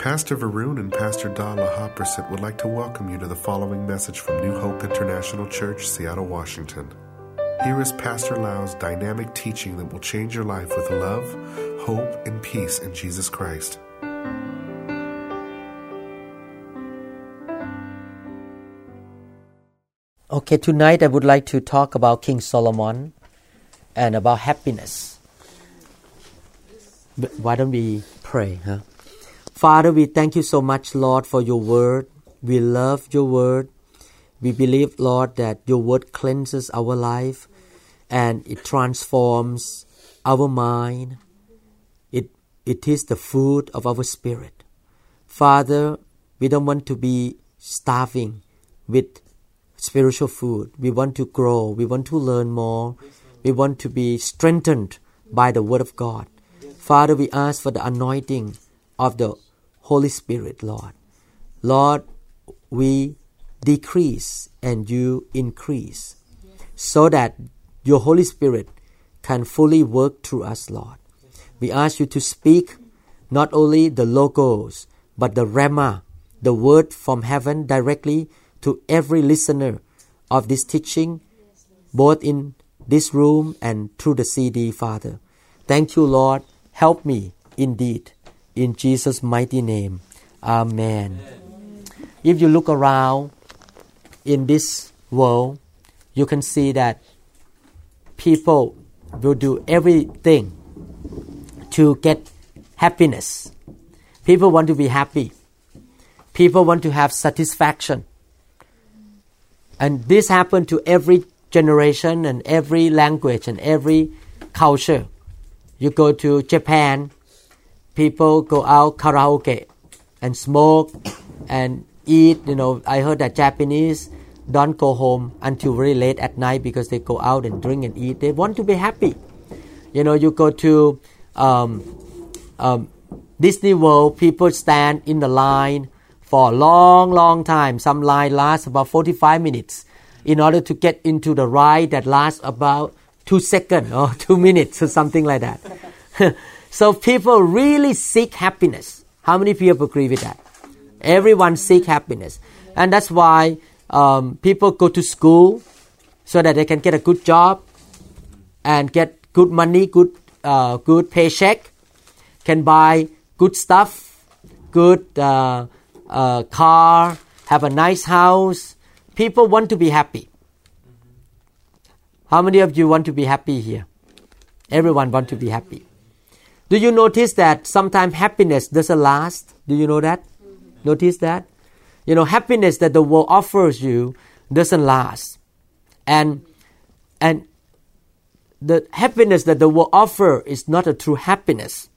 Pastor Varun and Pastor Dala Hopperset would like to welcome you to the following message from New Hope International Church, Seattle, Washington. Here is Pastor Lau's dynamic teaching that will change your life with love, hope, and peace in Jesus Christ. Okay, tonight I would like to talk about King Solomon and about happiness. But why don't we pray, huh? Father, we thank you so much, Lord, for your word. We love your word. We believe, Lord, that your word cleanses our life and it transforms our mind. It, it is the food of our spirit. Father, we don't want to be starving with spiritual food. We want to grow. We want to learn more. We want to be strengthened by the Word of God. Father, we ask for the anointing of the Holy Spirit, Lord. Lord, we decrease and you increase so that your Holy Spirit can fully work through us, Lord. We ask you to speak not only the logos, but the Rhema, the word from heaven directly to every listener of this teaching, both in this room and through the CD, Father. Thank you, Lord. Help me indeed. In Jesus' mighty name. Amen. If you look around in this world, you can see that people will do everything to get happiness. People want to be happy. People want to have satisfaction. And this happened to every generation and every language and every culture. You go to Japan, people go out karaoke and smoke and eat. You know, I heard that Japanese don't go home until very late at night because they go out and drink and eat. They want to be happy. You know, you go to um, um, Disney World, people stand in the line for a long, long time. Some line lasts about 45 minutes in order to get into the ride that lasts about two seconds or two minutes or something like that. so people really seek happiness. How many people agree with that? Everyone seek happiness. And that's why um, people go to school so that they can get a good job and get good money, good, uh, good paycheck, can buy good stuff, good uh, uh, car, have a nice house. People want to be happy. How many of you want to be happy here? Everyone want to be happy. Do you notice that sometimes happiness doesn't last? Do you know that? Mm-hmm. Notice that? You know, happiness that the world offers you doesn't last. And and the happiness that the world offer is not a true happiness.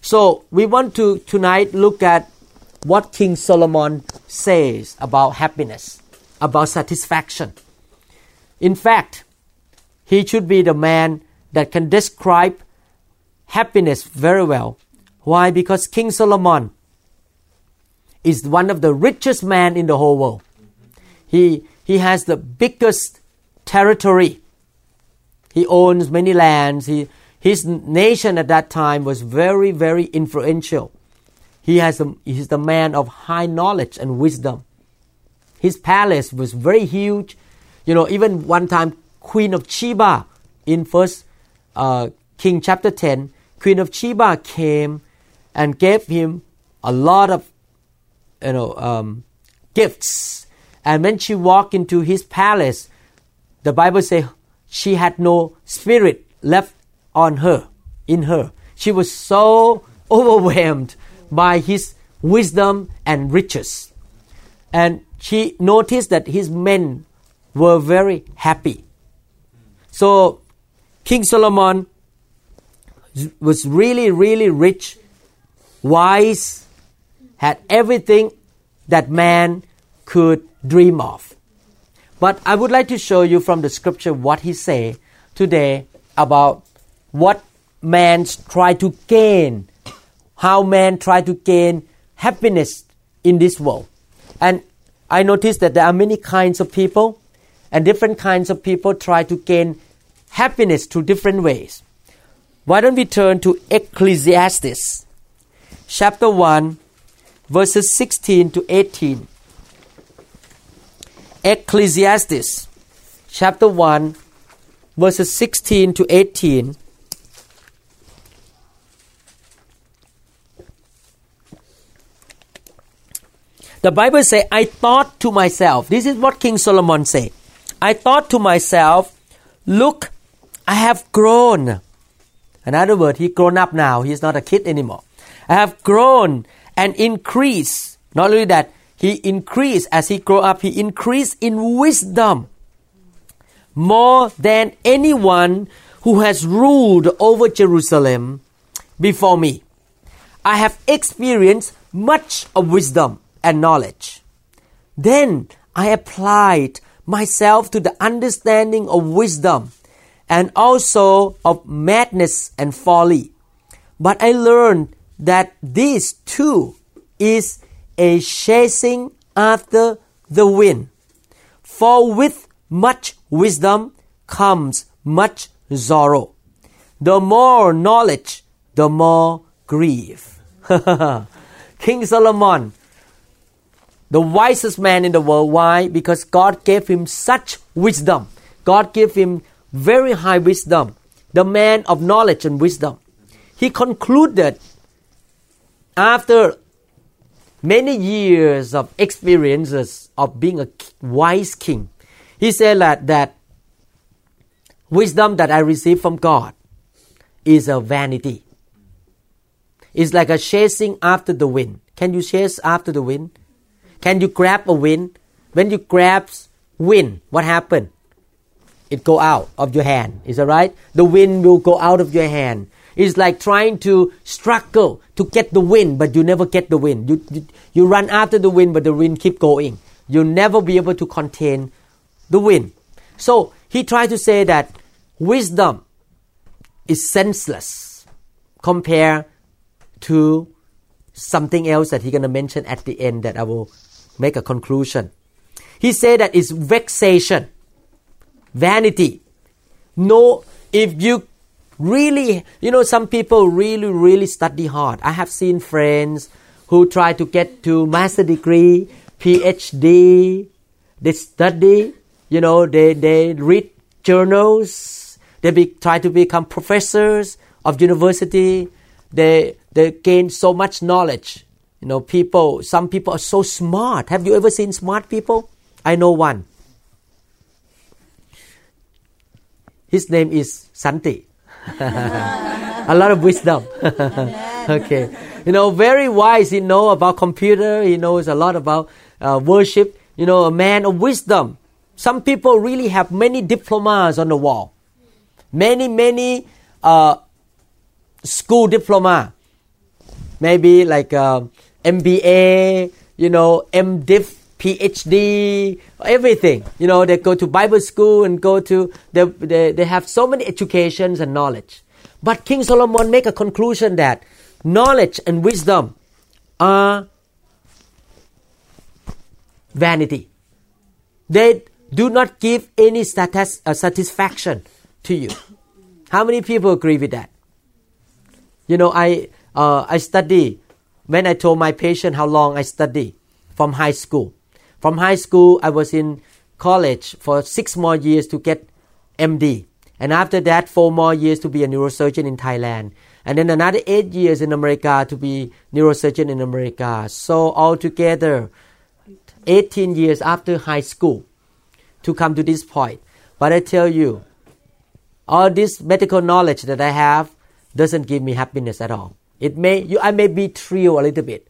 So we want to tonight look at what King Solomon says about happiness, about satisfaction. In fact, he should be the man that can describe happiness very well. Why? Because King Solomon is one of the richest men in the whole world. He, he has the biggest territory. He owns many lands. He, his nation at that time was very, very influential. He has a, he's the man of high knowledge and wisdom. His palace was very huge. You know, even one time, Queen of Sheba in First uh, King chapter 10, Queen of Sheba came and gave him a lot of you know um, gifts. And when she walked into his palace, the Bible says she had no spirit left on her, in her. She was so overwhelmed by his wisdom and riches. And she noticed that his men were very happy. So King Solomon was really, really rich, wise, had everything that man could dream of. But I would like to show you from the scripture what he say today about what man try to gain, how man try to gain happiness in this world. And I noticed that there are many kinds of people and different kinds of people try to gain happiness through different ways. Why don't we turn to Ecclesiastes chapter 1 verses 16 to 18. Ecclesiastes chapter 1, verses 16 to 18. The Bible says, I thought to myself, this is what King Solomon said. I thought to myself, look, I have grown. In other words, he grown up now. He's not a kid anymore. I have grown and increased. Not only that, he increased as he grew up, he increased in wisdom more than anyone who has ruled over Jerusalem before me. I have experienced much of wisdom and knowledge. Then I applied myself to the understanding of wisdom and also of madness and folly. But I learned that this too is a chasing after the wind. For with much wisdom comes much sorrow. The more knowledge, the more grief. King Solomon, the wisest man in the world. Why? Because God gave him such wisdom. God gave him very high wisdom. The man of knowledge and wisdom. He concluded after many years of experiences of being a wise king, he said that, that wisdom that I received from God is a vanity. It's like a chasing after the wind. Can you chase after the wind? Can you grab a wind? When you grab wind, what happened? It go out of your hand. Is that right? The wind will go out of your hand. It's like trying to struggle to get the wind, but you never get the wind. You, you, you run after the wind, but the wind keep going. You'll never be able to contain the wind. So he tried to say that wisdom is senseless compared to something else that he's going to mention at the end that I will make a conclusion. He said that it's vexation, vanity. No, if you really, you know, some people really, really study hard. I have seen friends who try to get to master degree, PhD. They study, you know, they, they read journals. They be, try to become professors of university. They, they gain so much knowledge. You know, people, some people are so smart. Have you ever seen smart people? I know one. His name is Santi. a lot of wisdom. okay. You know, very wise. He know about computer. He knows a lot about uh, worship. You know, a man of wisdom. Some people really have many diplomas on the wall. Many, many uh, school diploma. Maybe like uh, MBA, you know, MDiv, PhD, everything. You know, they go to Bible school and go to, they, they, they have so many educations and knowledge. But King Solomon make a conclusion that knowledge and wisdom are vanity. They do not give any status, uh, satisfaction to you. How many people agree with that? You know, I uh, I study when I told my patient how long I study from high school. From high school, I was in college for six more years to get MD. And after that, four more years to be a neurosurgeon in Thailand. And then another eight years in America to be neurosurgeon in America. So altogether, 18 years after high school to come to this point. But I tell you, all this medical knowledge that I have doesn't give me happiness at all. It may you, I may be thrilled a little bit.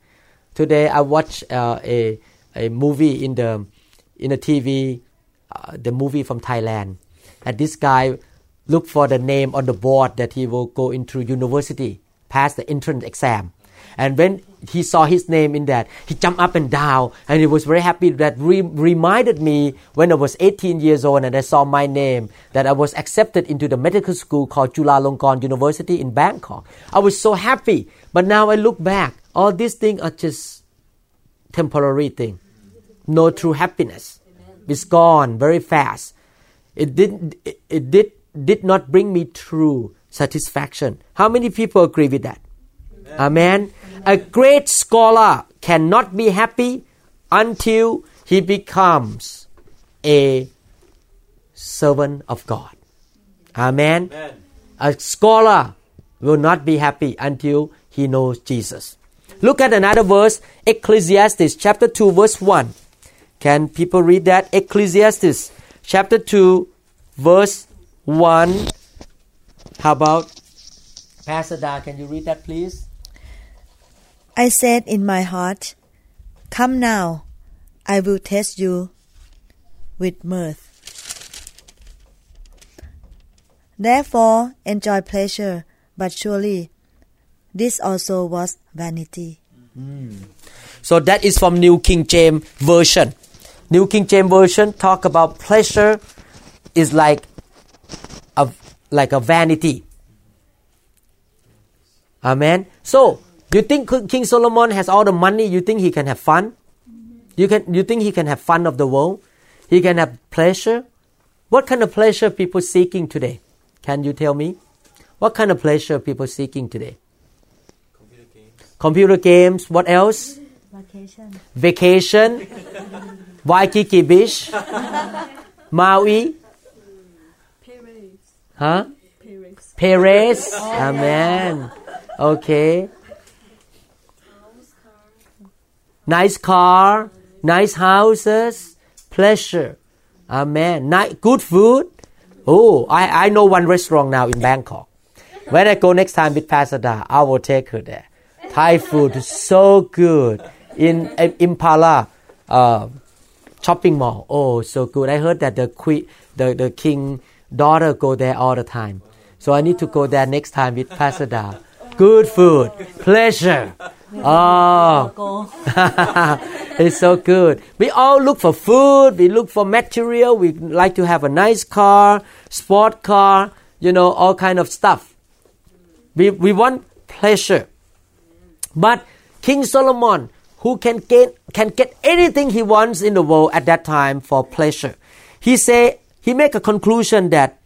Today I watched uh, a a movie in the in the TV, uh, the movie from Thailand, and this guy looked for the name on the board that he will go into university, pass the entrance exam, and when he saw his name in that, he jumped up and down, and he was very happy. That re- reminded me when I was 18 years old and I saw my name that I was accepted into the medical school called Chulalongkorn University in Bangkok. I was so happy. But now I look back, all these things are just temporary thing. No true happiness. It's gone very fast. It did it, it did did not bring me true satisfaction. How many people agree with that? Amen. A great scholar cannot be happy until he becomes a servant of God. Amen. A scholar will not be happy until he knows Jesus. Look at another verse, Ecclesiastes chapter 2 verse 1. Can people read that? Ecclesiastes chapter 2 verse 1. How about Pastor Da, can you read that please? I said in my heart, Come now, I will test you with mirth. Therefore, enjoy pleasure, but surely this also was vanity. Hmm. So that is from New King James Version. New King James Version talk about pleasure is like a like a vanity. Amen. So you think King Solomon has all the money? You think he can have fun? You can. You think he can have fun of the world? He can have pleasure. What kind of pleasure people seeking today? Can you tell me? What kind of pleasure people seeking today? Computer games. Computer games. What else? Vacation. Vacation. Waikiki Beach. Maui. Huh? Paris. Amen. Okay. Nice car, nice houses, pleasure. Amen. Ni- good food. Oh, I, I know one restaurant now in Bangkok. When I go next time with Pastor Da, I will take her there. Thai food is so good in uh, Impala uh, shopping mall. Oh, so good. I heard that the queen, the, the king daughter go there all the time. So I need to go there next time with Pastor Da. Good food, pleasure. Oh, it's so good. We all look for food. We look for material. We like to have a nice car, sport car. You know, all kind of stuff. We we want pleasure. But King Solomon, who can get can get anything he wants in the world at that time for pleasure, he say he make a conclusion that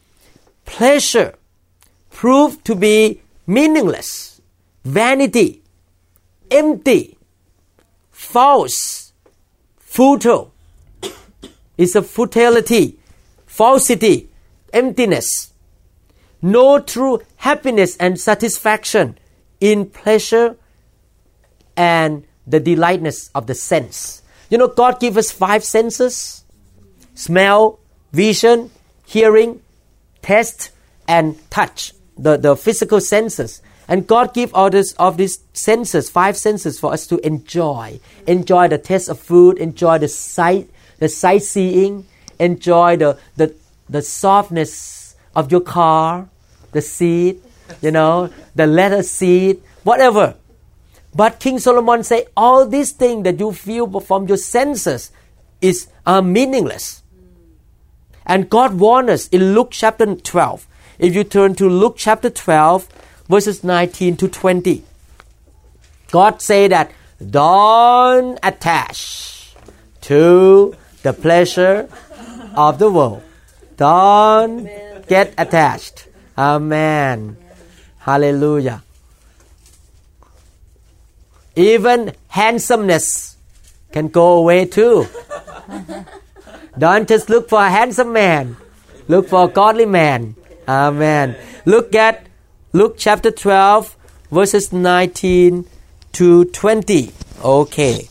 pleasure proved to be meaningless, vanity, empty, false, futile. It's a futility, falsity, emptiness. No true happiness and satisfaction in pleasure and the delightness of the sense. You know, God gave us five senses smell, vision, hearing, taste, and touch, the, the physical senses. And God gave all this, of these senses, five senses for us to enjoy. Enjoy the taste of food, enjoy the sight, the sightseeing, enjoy the, the, the softness of your car, the seat, you know, the leather seat, whatever. But King Solomon say all these things that you feel from your senses is are meaningless. And God warned us in Luke chapter 12. If you turn to Luke chapter 12, verses 19 to 20, God say that don't attach to the pleasure of the world. Don't get attached. Amen. Hallelujah. Even handsomeness can go away too. Don't just look for a handsome man. Look for a godly man. Amen. Look at Luke chapter 12, verses 19 to 20. Okay.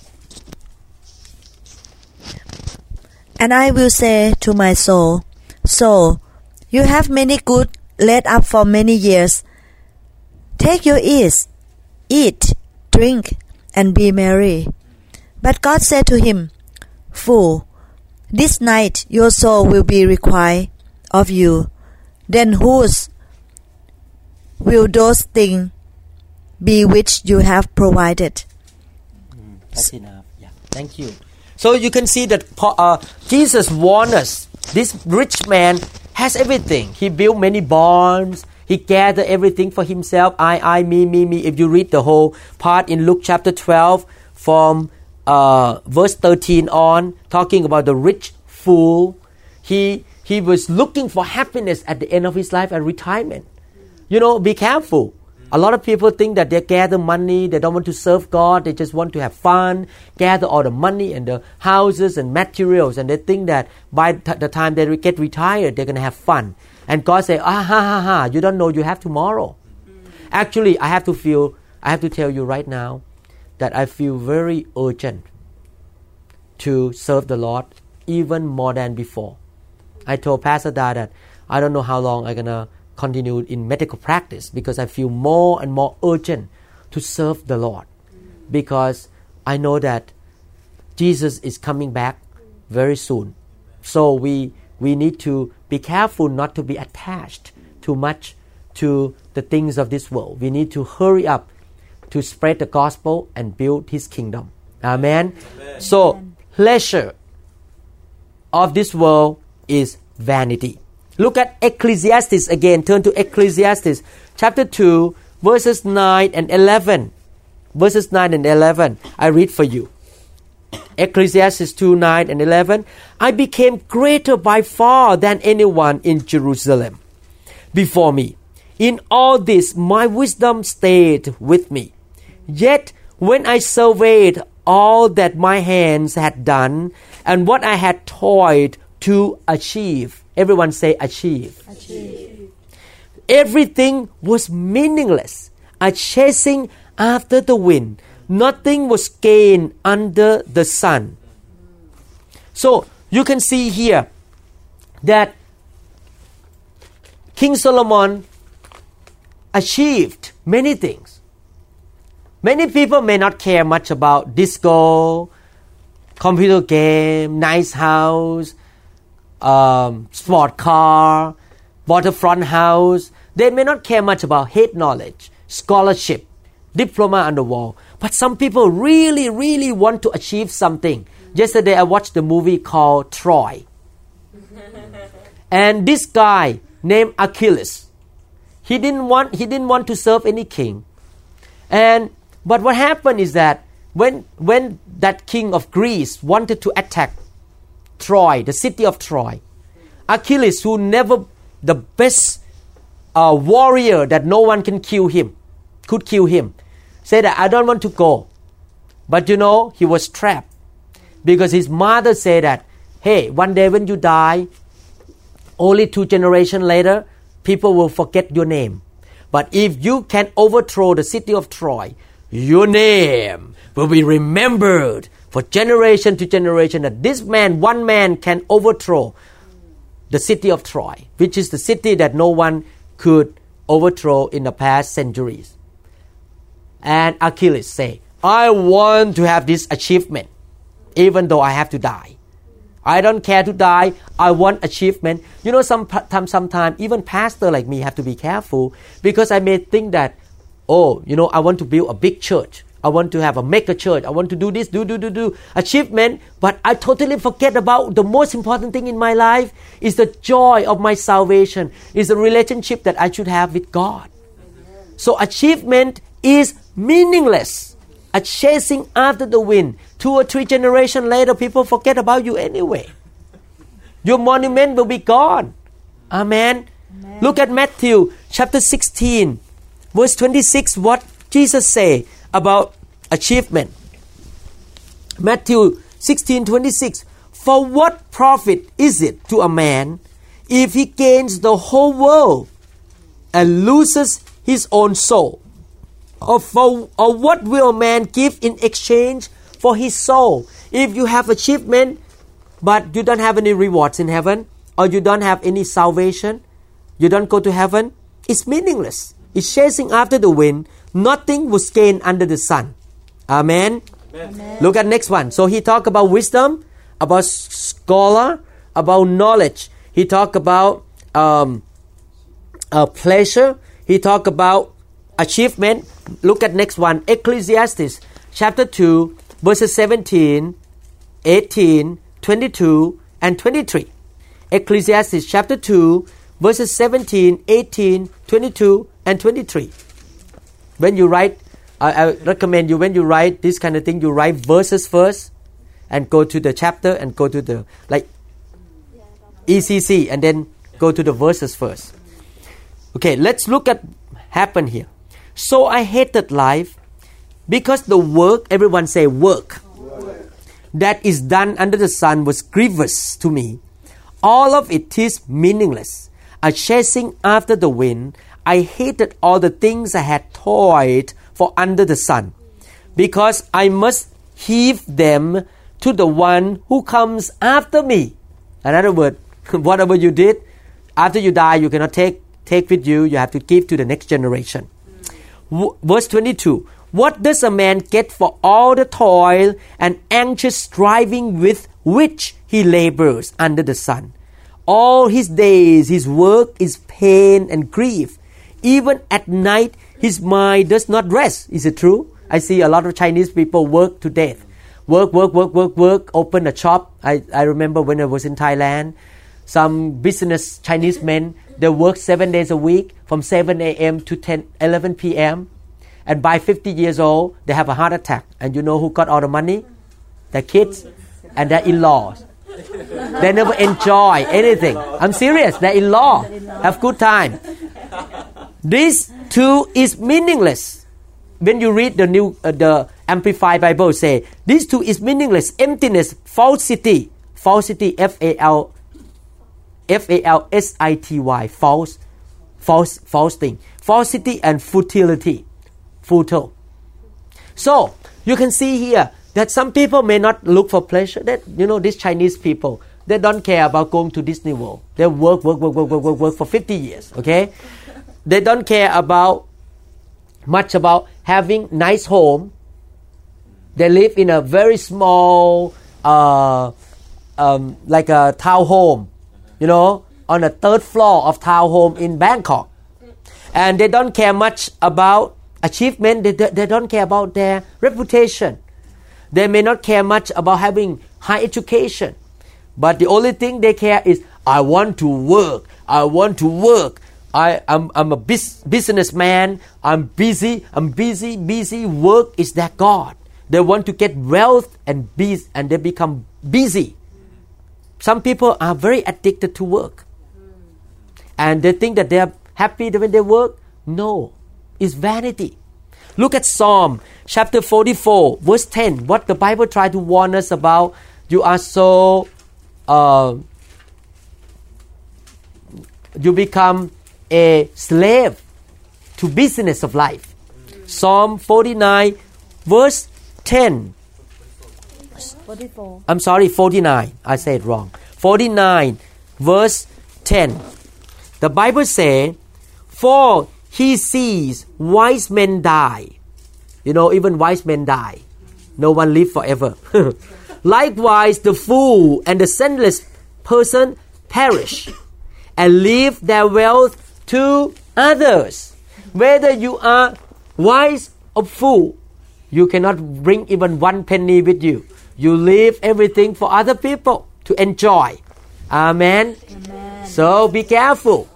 And I will say to my soul, Soul, you have many good laid up for many years. Take your ease, eat, drink, and be merry. But God said to him, Fool, this night your soul will be required of you. Then whose will those things be which you have provided? That's enough. Yeah. Thank you. So you can see that uh, Jesus warned us. This rich man has everything. He built many barns. He gathered everything for himself. I, I, me, me, me. If you read the whole part in Luke chapter 12 from uh, verse 13 on, talking about the rich fool, he, he was looking for happiness at the end of his life and retirement. You know, be careful. A lot of people think that they gather money, they don't want to serve God, they just want to have fun, gather all the money and the houses and materials, and they think that by the time they get retired, they're going to have fun. And God say, ah ha ha ha, you don't know you have tomorrow. Actually, I have to feel, I have to tell you right now that I feel very urgent to serve the Lord even more than before. I told Pastor Da that I don't know how long I'm gonna continue in medical practice because I feel more and more urgent to serve the Lord because I know that Jesus is coming back very soon. So we we need to be careful not to be attached too much to the things of this world. We need to hurry up to spread the gospel and build his kingdom. Amen. Amen. So pleasure of this world is vanity. Look at Ecclesiastes again. Turn to Ecclesiastes chapter 2, verses 9 and 11. Verses 9 and 11. I read for you. Ecclesiastes 2 9 and 11. I became greater by far than anyone in Jerusalem before me. In all this, my wisdom stayed with me. Yet, when I surveyed all that my hands had done and what I had toiled to achieve, everyone say achieve. achieve. Everything was meaningless, a chasing after the wind. Nothing was gained under the sun. So you can see here that King Solomon achieved many things. Many people may not care much about disco, computer game, nice house, um, sport car, waterfront house. They may not care much about head knowledge, scholarship, diploma on the wall. But some people really, really want to achieve something. Yesterday I watched the movie called Troy. and this guy named Achilles, he didn't want he didn't want to serve any king. And but what happened is that when, when that king of Greece wanted to attack Troy, the city of Troy, Achilles, who never, the best uh, warrior that no one can kill him, could kill him, said that I don't want to go. But you know, he was trapped because his mother said that, hey, one day when you die, only two generations later, people will forget your name. But if you can overthrow the city of Troy, your name will be remembered for generation to generation that this man, one man, can overthrow the city of Troy, which is the city that no one could overthrow in the past centuries. And Achilles say, I want to have this achievement, even though I have to die. I don't care to die. I want achievement. You know, sometimes, sometimes even pastor like me have to be careful because I may think that oh, you know, I want to build a big church. I want to have a mega church. I want to do this, do, do, do, do, achievement. But I totally forget about the most important thing in my life is the joy of my salvation, is the relationship that I should have with God. So achievement is meaningless. A chasing after the wind. Two or three generations later, people forget about you anyway. Your monument will be gone. Amen. Amen. Look at Matthew chapter 16 verse 26 what jesus say about achievement matthew 16 26 for what profit is it to a man if he gains the whole world and loses his own soul or, for, or what will a man give in exchange for his soul if you have achievement but you don't have any rewards in heaven or you don't have any salvation you don't go to heaven it's meaningless It's chasing after the wind, nothing was gained under the sun. Amen. Amen. Look at next one. So he talked about wisdom, about scholar, about knowledge. He talked about um, uh, pleasure. He talked about achievement. Look at next one. Ecclesiastes chapter 2 verses 17, 18, 22 and 23. Ecclesiastes chapter 2 verses 17, 18, 22 and 23. When you write, I, I recommend you when you write this kind of thing, you write verses first and go to the chapter and go to the like ECC and then go to the verses first. Okay, let's look at happen here. So I hated life because the work, everyone say work, that is done under the sun was grievous to me. All of it is meaningless. A chasing after the wind, I hated all the things I had toiled for under the sun, because I must heave them to the one who comes after me. Another word, whatever you did, after you die, you cannot take, take with you, you have to give to the next generation. Verse 22 What does a man get for all the toil and anxious striving with which he labors under the sun? All his days, his work is pain and grief. Even at night, his mind does not rest. Is it true? I see a lot of Chinese people work to death. Work, work, work, work, work, open a shop. I, I remember when I was in Thailand, some business Chinese men, they work seven days a week from 7 a.m. to 10, 11 p.m. And by 50 years old, they have a heart attack. And you know who got all the money? Their kids and their in-laws. They never enjoy anything. I'm serious. Their in-law have good time. This too is meaningless. When you read the new uh, the Amplified Bible, say this too is meaningless, emptiness, falsity, falsity, F A L F A L S I T Y, false, false, false thing, falsity and futility, futile. So you can see here that some people may not look for pleasure. That you know, these Chinese people, they don't care about going to Disney World. They work, work, work, work, work, work, work for 50 years. Okay, they don't care about much about having nice home. They live in a very small, uh, um, like a town home, you know, on the third floor of town home in Bangkok, and they don't care much about achievement. They, they, don't care about their reputation. They may not care much about having high education, but the only thing they care is I want to work. I want to work. I, I'm, I'm a bus- businessman. I'm busy. I'm busy, busy. Work is their God. They want to get wealth and be, and they become busy. Some people are very addicted to work. And they think that they are happy when they work. No, it's vanity. Look at Psalm chapter 44, verse 10. What the Bible try to warn us about. You are so, uh, you become a slave to business of life. Psalm 49, verse 10. 44. I'm sorry, 49. I said wrong. 49, verse 10. The Bible says, For he sees wise men die. You know, even wise men die. No one live forever. Likewise, the fool and the senseless person perish and leave their wealth to others. Whether you are wise or fool, you cannot bring even one penny with you. You leave everything for other people to enjoy. Amen. So be careful.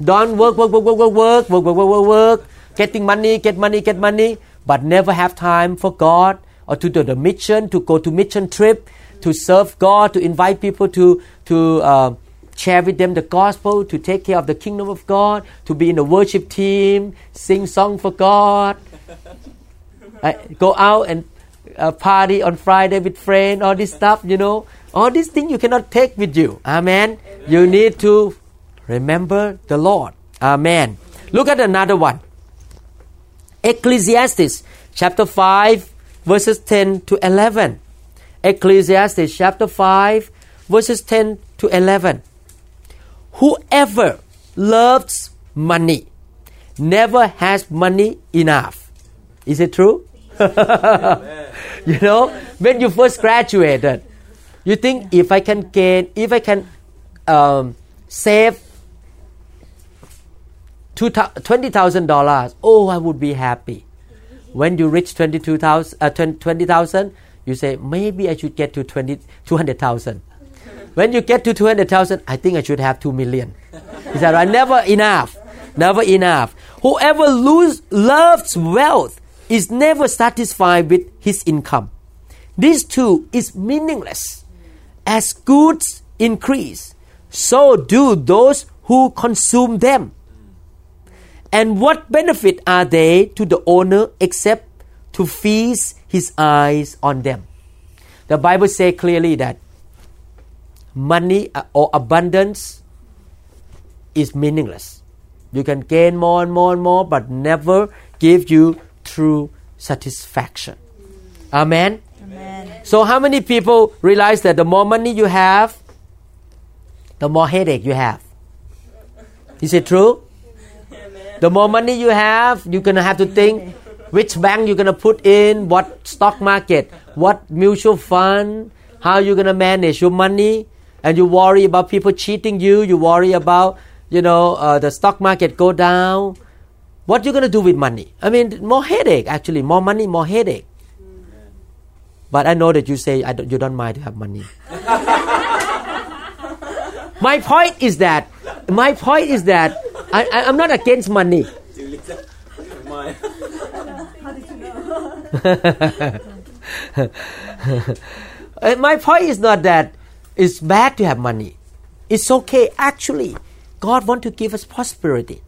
Don't work, work, work, work, work, work, work, work, work, work, work, getting money, get money, get money, but never have time for God or to do the mission, to go to mission trip, to serve God, to invite people to to uh, share with them the gospel, to take care of the kingdom of God, to be in the worship team, sing song for God, uh, go out and uh, party on Friday with friends, all this stuff, you know, all these things you cannot take with you. Amen. You need to remember the Lord. Amen. Look at another one. Ecclesiastes chapter 5 verses 10 to 11. Ecclesiastes chapter 5 verses 10 to 11. Whoever loves money never has money enough. Is it true? you know, when you first graduated, you think if I can gain, if I can um, save two twenty thousand dollars, oh, I would be happy. When you reach twenty two thousand, uh, twenty thousand, you say maybe I should get to 20, 200,000. When you get to two hundred thousand, I think I should have two million. Is that right? Never enough. Never enough. Whoever lose, loves wealth is never satisfied with his income. This too is meaningless. As goods increase, so do those who consume them. And what benefit are they to the owner except to feast his eyes on them? The Bible says clearly that money or abundance is meaningless. You can gain more and more and more, but never give you true satisfaction. Amen. Amen. So, how many people realize that the more money you have, the more headache you have? Is it true? The more money you have, you're gonna have to think which bank you're gonna put in, what stock market, what mutual fund, how you're gonna manage your money, and you worry about people cheating you. You worry about you know uh, the stock market go down. What you gonna do with money? I mean, more headache actually. More money, more headache. But I know that you say don't, you don't mind to have money. my point is that my point is that I, I, I'm not against money. My point is not that it's bad to have money. It's okay. Actually, God wants to give us prosperity.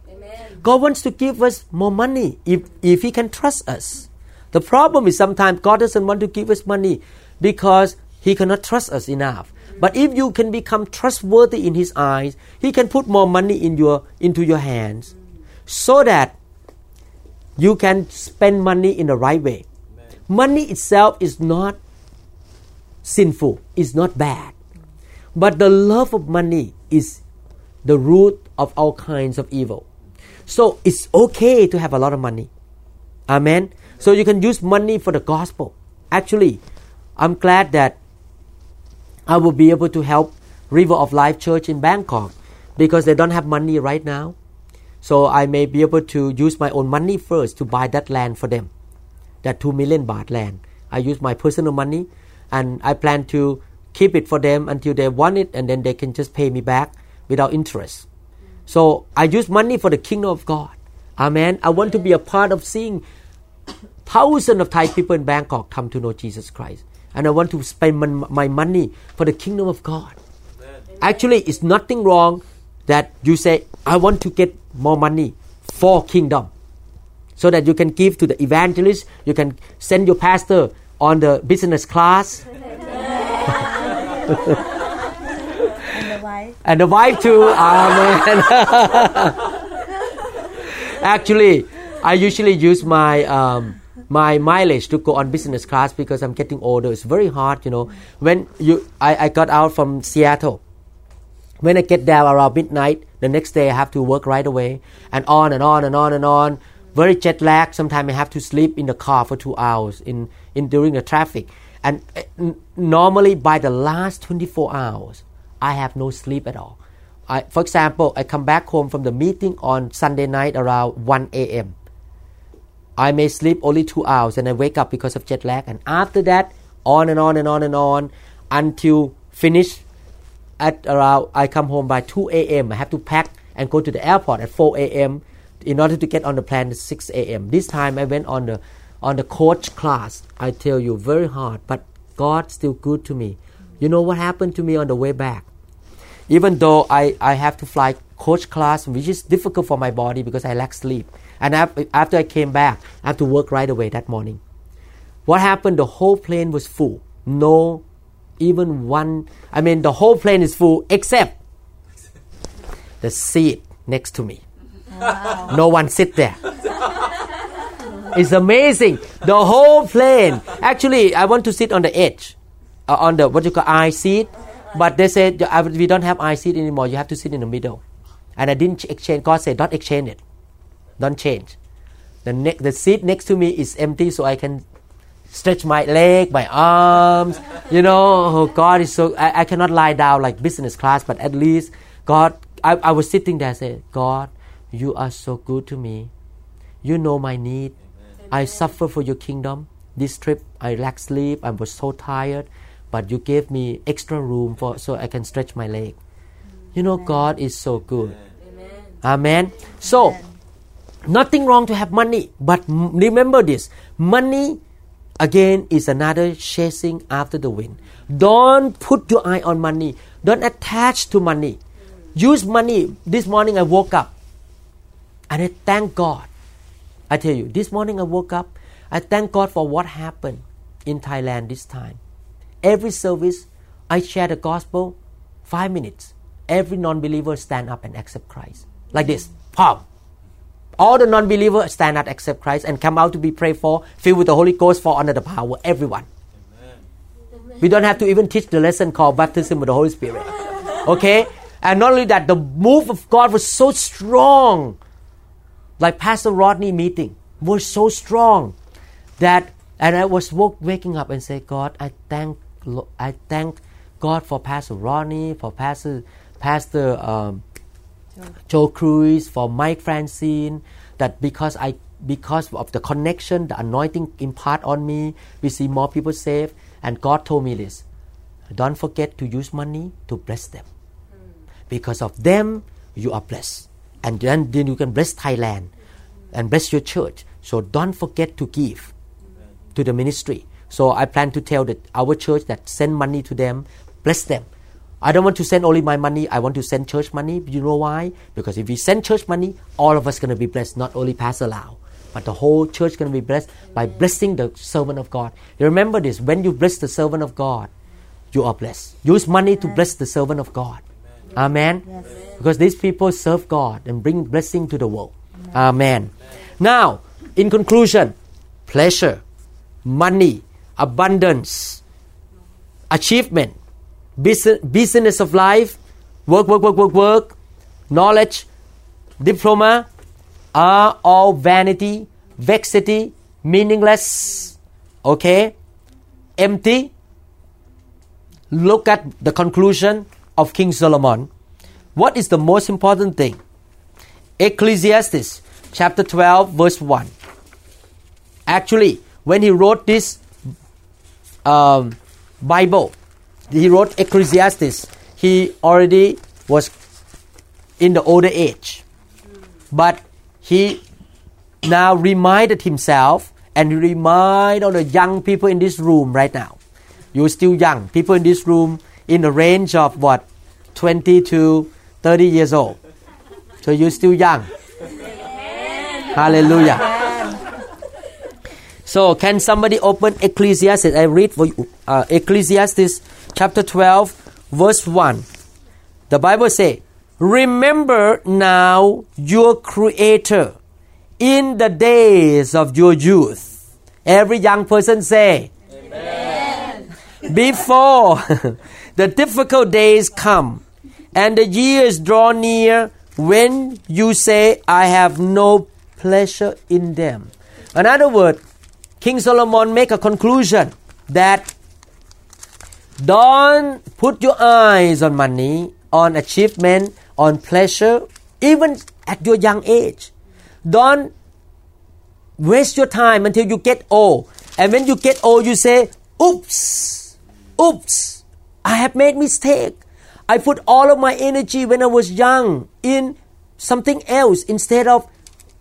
God wants to give us more money if, if He can trust us. The problem is sometimes God doesn't want to give us money because He cannot trust us enough. But if you can become trustworthy in His eyes, He can put more money in your into your hands, so that you can spend money in the right way. Money itself is not sinful, it's not bad. But the love of money is the root of all kinds of evil. So it's okay to have a lot of money. Amen. So you can use money for the gospel. Actually, I'm glad that I will be able to help River of Life Church in Bangkok because they don't have money right now. So I may be able to use my own money first to buy that land for them. That 2 million baht land. I use my personal money and I plan to keep it for them until they want it and then they can just pay me back without interest. So I use money for the kingdom of God. Amen. I want to be a part of seeing thousands of Thai people in Bangkok come to know Jesus Christ. And I want to spend my money for the kingdom of God. Actually, it's nothing wrong that you say, I want to get more money for kingdom. So that you can give to the evangelist, you can send your pastor on the business class. And the wife. and the wife too. Amen. Actually, I usually use my um, my mileage to go on business class because I'm getting older. It's very hard, you know. When you, I, I got out from Seattle. When I get there around midnight, the next day I have to work right away, and on and on and on and on. Very jet lag. Sometimes I have to sleep in the car for two hours in, in during the traffic. And uh, normally by the last 24 hours, I have no sleep at all. I, for example, I come back home from the meeting on Sunday night around 1 a.m. I may sleep only two hours and I wake up because of jet lag. And after that, on and on and on and on until finish at around, I come home by 2 a.m. I have to pack and go to the airport at 4 a.m. in order to get on the plane at 6 a.m. This time I went on the on the coach class. I tell you, very hard, but God still good to me. You know what happened to me on the way back? Even though I, I have to fly coach class, which is difficult for my body because I lack sleep. And after I came back, I have to work right away that morning. What happened? The whole plane was full. No, even one. I mean, the whole plane is full except the seat next to me. No one sit there. It's amazing. The whole plane. Actually, I want to sit on the edge, uh, on the what you call eye seat. But they said we don't have eye seat anymore. You have to sit in the middle. And I didn't exchange. God said, don't exchange it. Don't change. The ne- the seat next to me is empty, so I can stretch my leg, my arms. You know, oh, God is so. I, I cannot lie down like business class, but at least God. I, I was sitting there, I said, God, you are so good to me. You know my need. I suffer for your kingdom. This trip, I lack sleep. I was so tired, but you gave me extra room for so I can stretch my leg. You know, God is so good. Amen. So, nothing wrong to have money, but m- remember this: money again is another chasing after the wind. Don't put your eye on money. Don't attach to money. Use money. This morning I woke up. And I thank God. I tell you, this morning I woke up, I thank God for what happened in Thailand this time. Every service, I share the gospel, five minutes. Every non-believer stand up and accept Christ. Like this. All the non-believers stand up, accept Christ, and come out to be prayed for, filled with the Holy Ghost, for under the power. Everyone. We don't have to even teach the lesson called baptism with the Holy Spirit. Okay? And not only that, the move of God was so strong. Like Pastor Rodney meeting was so strong that and I was woke, waking up and say, God, I thank I thank God for Pastor Ronnie, for Pastor Pastor um, Joe Cruz, for Mike Francen, that because I because of the connection, the anointing impart on me, we see more people saved. And God told me this: don't forget to use money to bless them, because of them you are blessed, and then, then you can bless Thailand and bless your church. So don't forget to give to the ministry. So I plan to tell that our church that send money to them, bless them. I don't want to send only my money. I want to send church money. You know why? Because if we send church money, all of us going to be blessed. Not only Pastor Lau, but the whole church going to be blessed by blessing the servant of God. You remember this: when you bless the servant of God, you are blessed. Use money to bless the servant of God. Amen. Yes. Because these people serve God and bring blessing to the world. Amen. Now, in conclusion, pleasure, money, abundance, achievement, business, business of life, work, work, work, work, work, knowledge, diploma are all vanity, vexity, meaningless, okay, empty. Look at the conclusion of King Solomon. What is the most important thing? Ecclesiastes chapter 12, verse 1. Actually, when he wrote this um, Bible, he wrote Ecclesiastes, he already was in the older age. But he now reminded himself and remind all the young people in this room right now. You're still young. People in this room in the range of what? 20 to 30 years old. So you're still young. Hallelujah. So, can somebody open Ecclesiastes? I read for you. Uh, Ecclesiastes chapter 12, verse 1. The Bible says, Remember now your Creator in the days of your youth. Every young person say, Amen. Before the difficult days come and the years draw near when you say, I have no pleasure in them. In other words, King Solomon make a conclusion that don't put your eyes on money, on achievement, on pleasure, even at your young age. Don't waste your time until you get old. And when you get old, you say, oops, oops, I have made mistake. I put all of my energy when I was young in something else instead of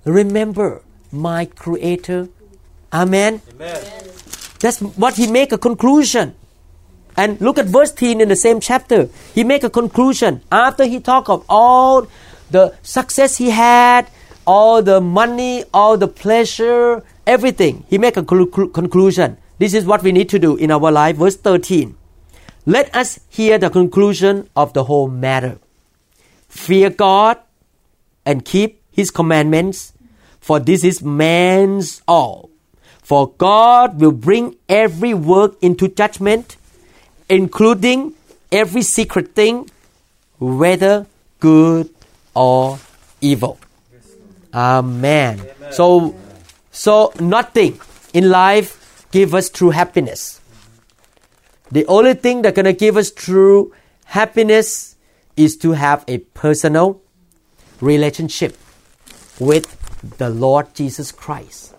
remember my creator amen, amen. that's what he make a conclusion. And look at verse 10 in the same chapter. He make a conclusion. After he talk of all the success he had all the money all the pleasure everything he make a conclusion. This is what we need to do in our life. Verse 13 let us hear the conclusion of the whole matter. Fear god and keep his commandments for this is man's all. For God will bring every work into judgment, including every secret thing, whether good or evil. Amen. Amen. So, so nothing in life give us true happiness. The only thing that gonna give us true happiness is to have a personal relationship with the Lord Jesus Christ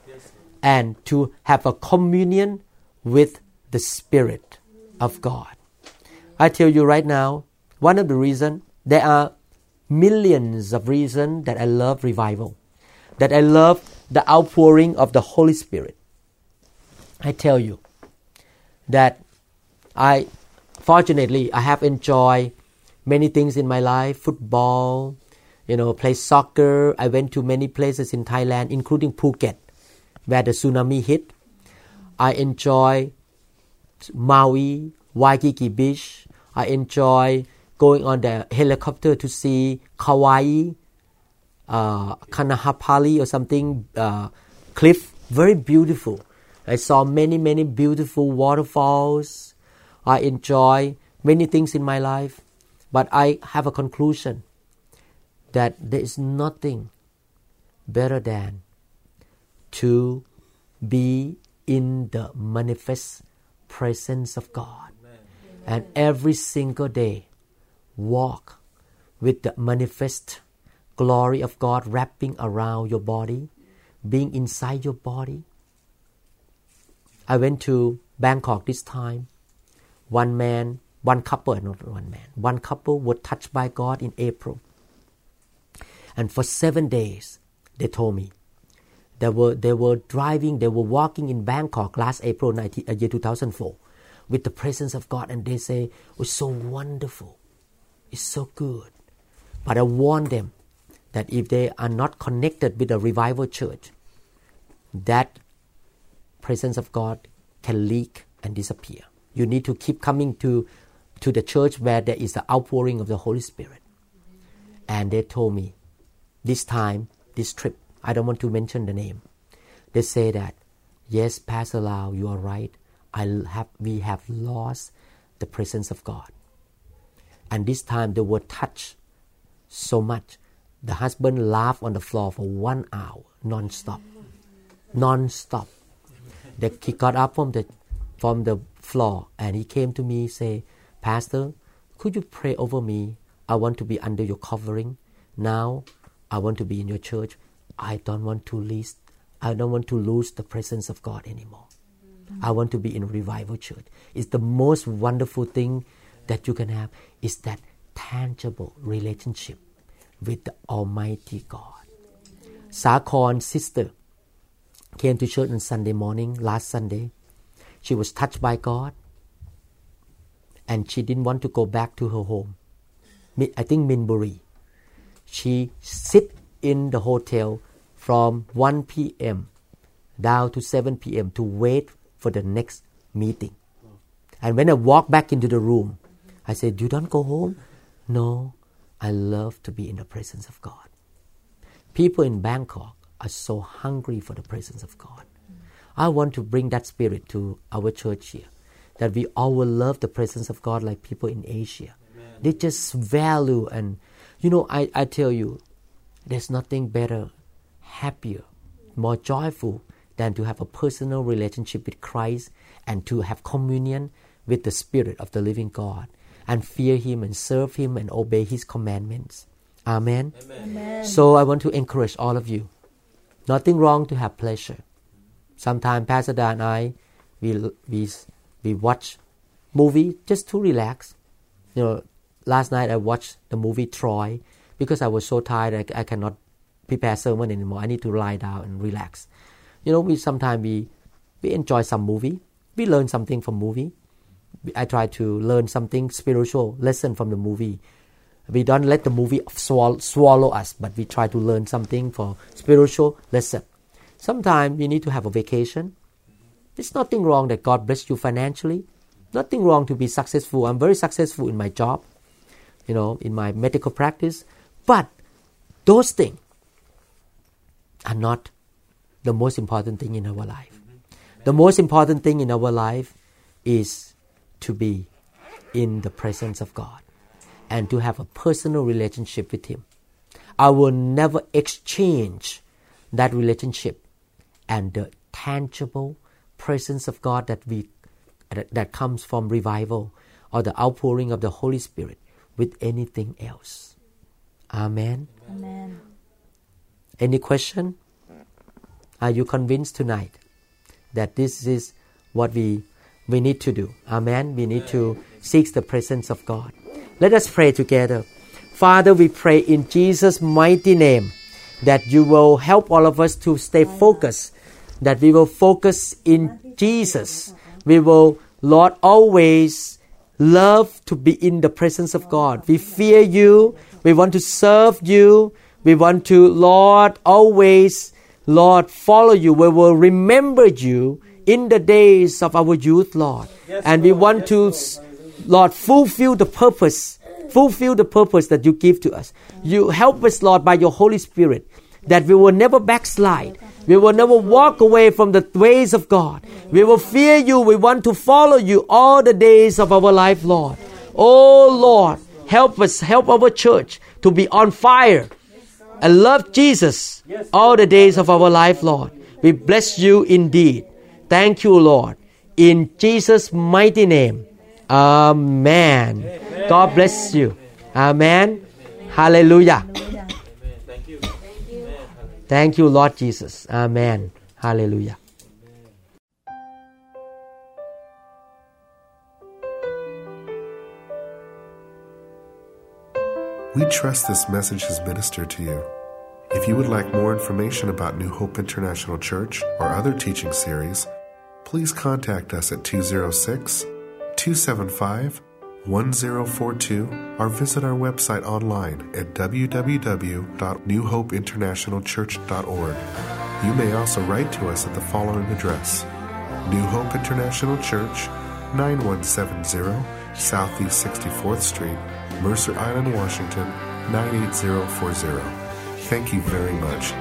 and to have a communion with the Spirit of God. I tell you right now, one of the reasons, there are millions of reasons that I love revival, that I love the outpouring of the Holy Spirit. I tell you that I, fortunately, I have enjoyed many things in my life football, you know, play soccer. I went to many places in Thailand, including Phuket, where the tsunami hit. I enjoy Maui, Waikiki Beach. I enjoy going on the helicopter to see Kauai, uh, Kanahapali or something, uh, cliff. Very beautiful. I saw many, many beautiful waterfalls. I enjoy many things in my life. But I have a conclusion that there is nothing better than to be in the manifest presence of God. And every single day, walk with the manifest glory of God wrapping around your body, being inside your body. I went to Bangkok this time. One man, one couple, not one man, one couple were touched by God in April. And for seven days, they told me, they were, they were driving, they were walking in Bangkok last April 19, uh, year 2004 with the presence of God and they say, it's so wonderful. It's so good. But I warn them that if they are not connected with a revival church, that presence of God can leak and disappear. You need to keep coming to, to the church where there is the outpouring of the Holy Spirit. And they told me, this time, this trip, I don't want to mention the name. They say that, yes, Pastor Lau, you are right. I have, we have lost the presence of God. And this time they were touched so much. The husband laughed on the floor for one hour, non-stop. Non-stop. The, he got up from the, from the floor and he came to me say, Pastor, could you pray over me? I want to be under your covering. Now I want to be in your church. I don't want to lose, I don't want to lose the presence of God anymore. I want to be in revival church. It's the most wonderful thing that you can have is that tangible relationship with the Almighty God. Sakon sister came to church on Sunday morning, last Sunday. She was touched by God and she didn't want to go back to her home. I think Min Buri. She sit in the hotel from 1 p.m. down to 7 p.m. to wait for the next meeting. And when I walk back into the room, I said, You don't go home? No, I love to be in the presence of God. People in Bangkok are so hungry for the presence of God. I want to bring that spirit to our church here. That we all will love the presence of God like people in Asia. Amen. They just value and you know, I, I tell you, there's nothing better, happier, more joyful than to have a personal relationship with Christ and to have communion with the Spirit of the living God and fear Him and serve Him and obey His commandments. Amen. Amen. So I want to encourage all of you. Nothing wrong to have pleasure. Sometimes Pastor Dan and I, we, we, we watch movie just to relax. You know, last night I watched the movie Troy because I was so tired I, I cannot prepare sermon anymore. I need to lie down and relax. You know, we sometimes we we enjoy some movie. We learn something from movie. I try to learn something spiritual lesson from the movie. We don't let the movie swallow, swallow us, but we try to learn something for spiritual lesson. Sometimes we need to have a vacation. It's nothing wrong that God bless you financially. Nothing wrong to be successful. I'm very successful in my job, you know, in my medical practice. But those things are not the most important thing in our life. The most important thing in our life is to be in the presence of God and to have a personal relationship with Him. I will never exchange that relationship and the tangible presence of God that we that comes from revival or the outpouring of the Holy Spirit with anything else. Amen. Amen. Any question? Are you convinced tonight that this is what we we need to do? Amen. We need to seek the presence of God. Let us pray together. Father, we pray in Jesus' mighty name that you will help all of us to stay focused, that we will focus in Jesus. We will, Lord, always love to be in the presence of God. We fear you. We want to serve you. We want to, Lord, always, Lord, follow you. We will remember you in the days of our youth, Lord. and we want to, Lord, fulfill the purpose, fulfill the purpose that you give to us. You help us, Lord, by your Holy Spirit, that we will never backslide. We will never walk away from the ways of God. We will fear you. We want to follow you all the days of our life, Lord. Oh, Lord, help us, help our church to be on fire and love Jesus all the days of our life, Lord. We bless you indeed. Thank you, Lord. In Jesus' mighty name. Amen. God bless you. Amen. Hallelujah. Thank you, Lord Jesus. Amen. Hallelujah. We trust this message has ministered to you. If you would like more information about New Hope International Church or other teaching series, please contact us at 206 275 1042 or visit our website online at www.newhopeinternationalchurch.org. You may also write to us at the following address New Hope International Church, 9170 Southeast 64th Street, Mercer Island, Washington 98040. Thank you very much.